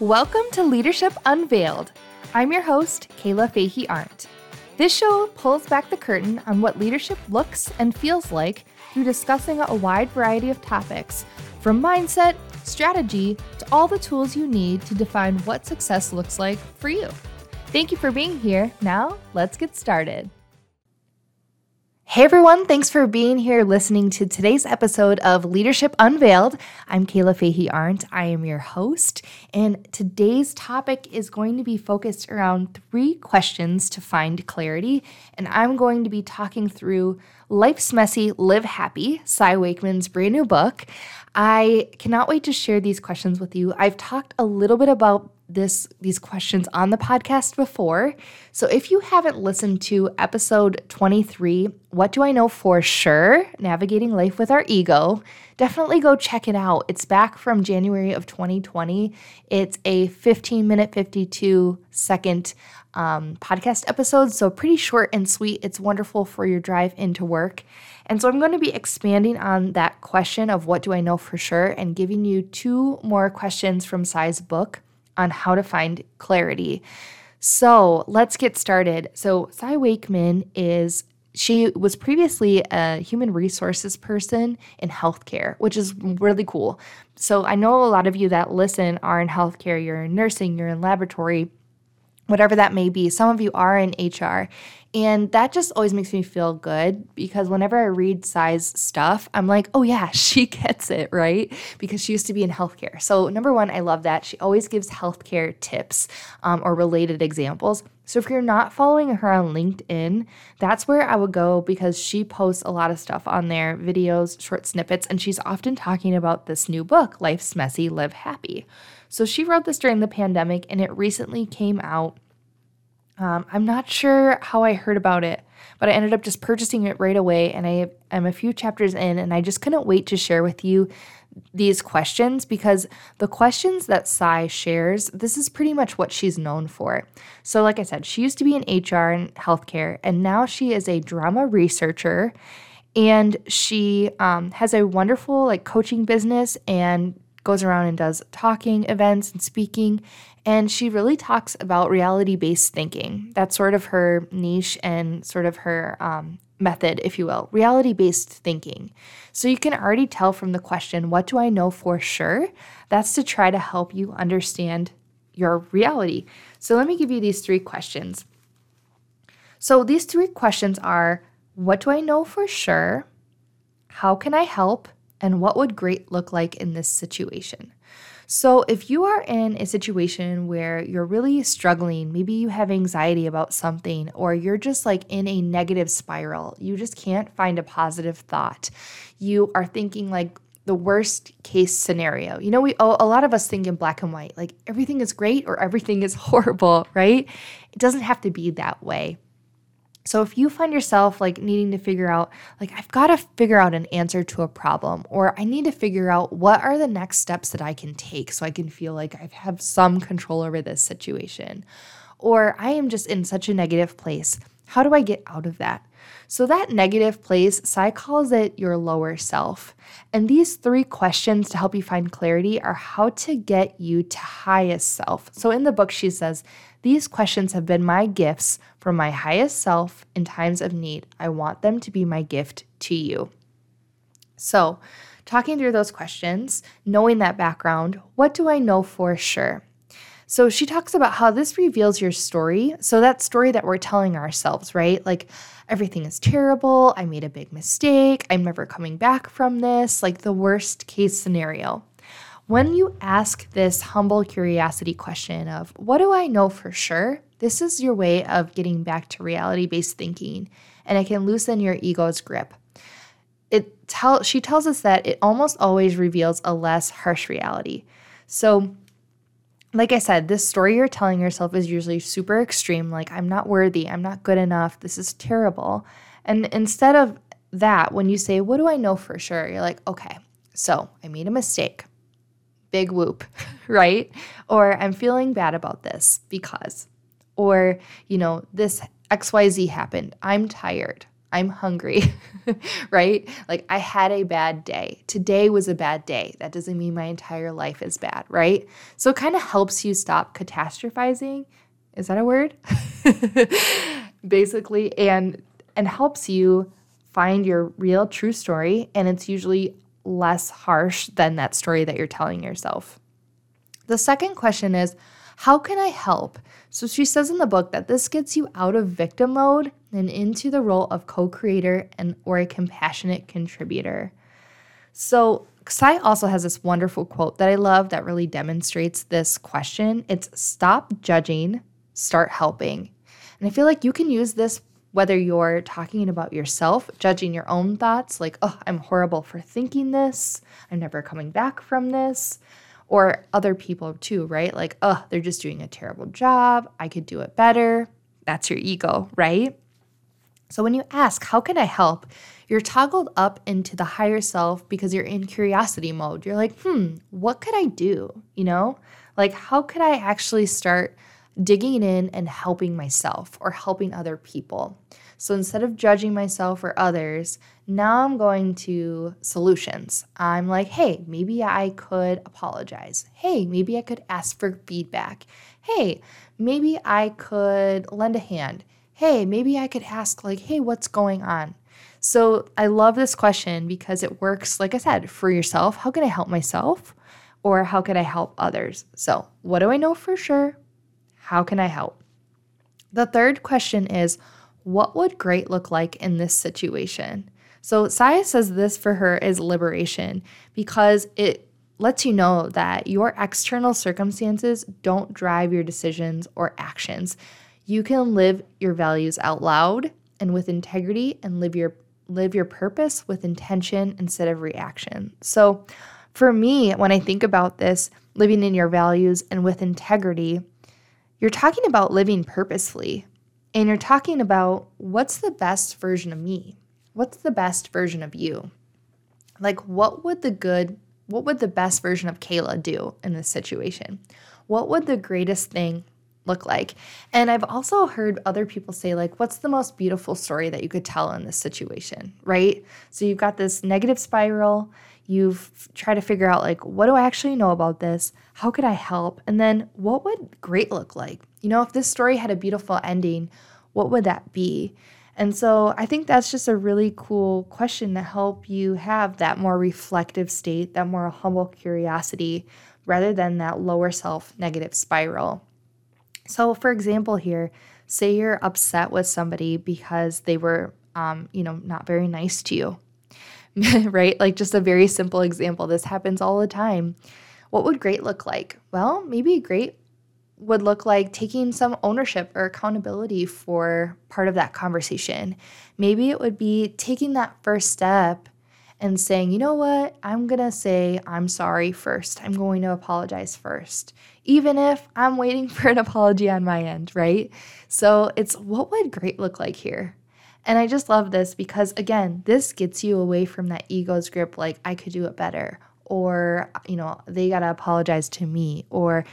Welcome to Leadership Unveiled. I'm your host, Kayla Fahey Arndt. This show pulls back the curtain on what leadership looks and feels like through discussing a wide variety of topics, from mindset, strategy, to all the tools you need to define what success looks like for you. Thank you for being here. Now, let's get started. Hey everyone, thanks for being here listening to today's episode of Leadership Unveiled. I'm Kayla Fahey Arndt. I am your host, and today's topic is going to be focused around three questions to find clarity. And I'm going to be talking through Life's Messy, Live Happy, Cy Wakeman's brand new book. I cannot wait to share these questions with you. I've talked a little bit about this these questions on the podcast before. So if you haven't listened to episode 23, what do I know for sure? Navigating life with our ego, definitely go check it out. It's back from January of 2020. It's a 15 minute 52 second um, podcast episode, so pretty short and sweet. It's wonderful for your drive into work. And so I'm going to be expanding on that question of what do I know for sure and giving you two more questions from Cy's book on how to find clarity. So let's get started. So, Cy Wakeman is she was previously a human resources person in healthcare, which is really cool. So, I know a lot of you that listen are in healthcare, you're in nursing, you're in laboratory, whatever that may be. Some of you are in HR. And that just always makes me feel good because whenever I read Cy's stuff, I'm like, oh yeah, she gets it, right? Because she used to be in healthcare. So, number one, I love that. She always gives healthcare tips um, or related examples. So, if you're not following her on LinkedIn, that's where I would go because she posts a lot of stuff on there videos, short snippets, and she's often talking about this new book, Life's Messy, Live Happy. So, she wrote this during the pandemic and it recently came out um, I'm not sure how I heard about it, but I ended up just purchasing it right away. And I am a few chapters in, and I just couldn't wait to share with you these questions because the questions that Cy shares, this is pretty much what she's known for. So, like I said, she used to be in HR and healthcare, and now she is a drama researcher. And she um, has a wonderful like coaching business and goes around and does talking events and speaking. And she really talks about reality based thinking. That's sort of her niche and sort of her um, method, if you will, reality based thinking. So you can already tell from the question, What do I know for sure? That's to try to help you understand your reality. So let me give you these three questions. So these three questions are What do I know for sure? How can I help? And what would great look like in this situation. So, if you are in a situation where you're really struggling, maybe you have anxiety about something, or you're just like in a negative spiral, you just can't find a positive thought, you are thinking like, the worst case scenario. You know, we a lot of us think in black and white, like everything is great or everything is horrible, right? It doesn't have to be that way. So if you find yourself like needing to figure out like I've got to figure out an answer to a problem or I need to figure out what are the next steps that I can take so I can feel like I have some control over this situation or I am just in such a negative place. How do I get out of that? So, that negative place, Cy calls it your lower self. And these three questions to help you find clarity are how to get you to highest self. So, in the book, she says, These questions have been my gifts from my highest self in times of need. I want them to be my gift to you. So, talking through those questions, knowing that background, what do I know for sure? So she talks about how this reveals your story. So that story that we're telling ourselves, right? Like everything is terrible. I made a big mistake. I'm never coming back from this, like the worst case scenario. When you ask this humble curiosity question of, what do I know for sure? This is your way of getting back to reality based thinking, and it can loosen your ego's grip. It tell, she tells us that it almost always reveals a less harsh reality. So, like I said, this story you're telling yourself is usually super extreme, like, I'm not worthy, I'm not good enough, this is terrible. And instead of that, when you say, What do I know for sure? You're like, Okay, so I made a mistake. Big whoop, right? Or I'm feeling bad about this because, or, you know, this XYZ happened. I'm tired. I'm hungry, right? Like I had a bad day. Today was a bad day. That doesn't mean my entire life is bad, right? So it kind of helps you stop catastrophizing. Is that a word? Basically, and and helps you find your real true story and it's usually less harsh than that story that you're telling yourself. The second question is, how can I help? So she says in the book that this gets you out of victim mode and into the role of co-creator and or a compassionate contributor. So Cy also has this wonderful quote that I love that really demonstrates this question. It's stop judging, start helping. And I feel like you can use this whether you're talking about yourself, judging your own thoughts, like, oh, I'm horrible for thinking this, I'm never coming back from this, or other people too, right? Like, oh, they're just doing a terrible job, I could do it better. That's your ego, right? So when you ask, how can I help? You're toggled up into the higher self because you're in curiosity mode. You're like, hmm, what could I do? You know, like, how could I actually start digging in and helping myself or helping other people? So instead of judging myself or others, now I'm going to solutions. I'm like, hey, maybe I could apologize. Hey, maybe I could ask for feedback. Hey, maybe I could lend a hand hey, maybe I could ask, like, hey, what's going on? So I love this question because it works, like I said, for yourself. How can I help myself? Or how can I help others? So, what do I know for sure? How can I help? The third question is, what would great look like in this situation? So, Cy says this for her is liberation because it lets you know that your external circumstances don't drive your decisions or actions you can live your values out loud and with integrity and live your live your purpose with intention instead of reaction. So for me, when I think about this, living in your values and with integrity, you're talking about living purposefully. And you're talking about what's the best version of me? What's the best version of you? Like what would the good what would the best version of Kayla do in this situation? What would the greatest thing look like? And I've also heard other people say, like, what's the most beautiful story that you could tell in this situation, right? So you've got this negative spiral. You've tried to figure out, like, what do I actually know about this? How could I help? And then what would great look like? You know, if this story had a beautiful ending, what would that be? And so I think that's just a really cool question to help you have that more reflective state, that more humble curiosity, rather than that lower self negative spiral. So, for example, here, say you're upset with somebody because they were, um, you know, not very nice to you, right? Like just a very simple example. This happens all the time. What would great look like? Well, maybe great would look like taking some ownership or accountability for part of that conversation. Maybe it would be taking that first step and saying, you know what, I'm gonna say I'm sorry first. I'm going to apologize first, even if I'm waiting for an apology on my end, right? So it's what would great look like here? And I just love this because, again, this gets you away from that ego's grip like, I could do it better, or, you know, they gotta apologize to me, or,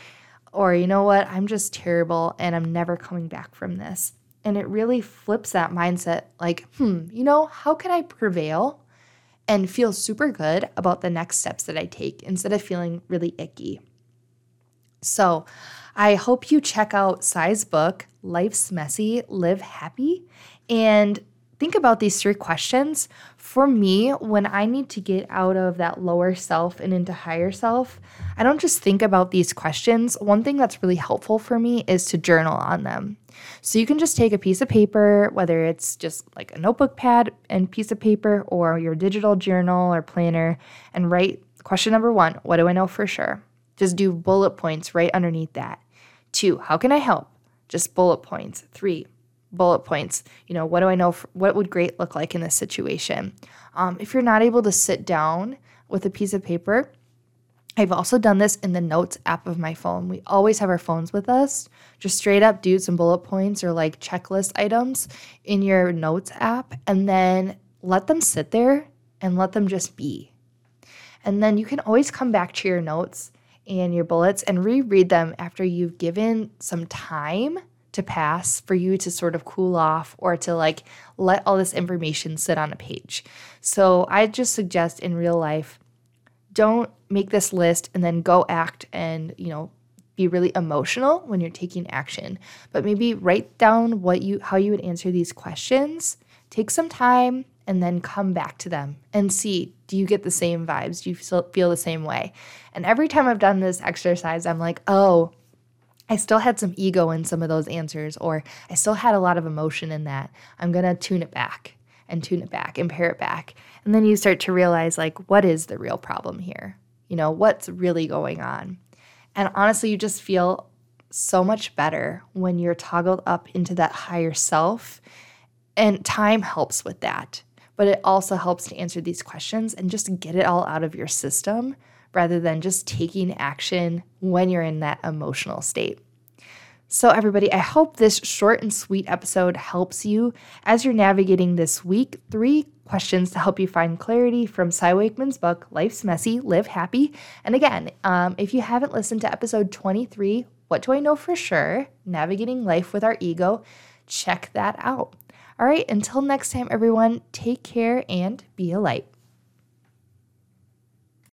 or, you know what, I'm just terrible and I'm never coming back from this. And it really flips that mindset like, hmm, you know, how can I prevail? and feel super good about the next steps that I take instead of feeling really icky. So, I hope you check out Cy's book, Life's Messy, Live Happy, and think about these three questions. For me, when I need to get out of that lower self and into higher self, I don't just think about these questions. One thing that's really helpful for me is to journal on them. So you can just take a piece of paper, whether it's just like a notebook pad and piece of paper or your digital journal or planner, and write question number one What do I know for sure? Just do bullet points right underneath that. Two, how can I help? Just bullet points. Three, bullet points. You know, what do I know? For, what would great look like in this situation? Um, if you're not able to sit down with a piece of paper, I've also done this in the notes app of my phone. We always have our phones with us. Just straight up do some bullet points or like checklist items in your notes app and then let them sit there and let them just be. And then you can always come back to your notes and your bullets and reread them after you've given some time to pass for you to sort of cool off or to like let all this information sit on a page. So I just suggest in real life, don't make this list and then go act and, you know, be really emotional when you're taking action, but maybe write down what you how you would answer these questions. Take some time and then come back to them and see do you get the same vibes? Do you feel the same way? And every time I've done this exercise, I'm like, "Oh, I still had some ego in some of those answers, or I still had a lot of emotion in that. I'm going to tune it back and tune it back and pare it back. And then you start to realize, like, what is the real problem here? You know, what's really going on? And honestly, you just feel so much better when you're toggled up into that higher self. And time helps with that. But it also helps to answer these questions and just get it all out of your system rather than just taking action when you're in that emotional state. So, everybody, I hope this short and sweet episode helps you as you're navigating this week. Three questions to help you find clarity from Cy Wakeman's book, Life's Messy, Live Happy. And again, um, if you haven't listened to episode 23, What Do I Know for Sure? Navigating Life with Our Ego, check that out. All right, until next time, everyone, take care and be a light.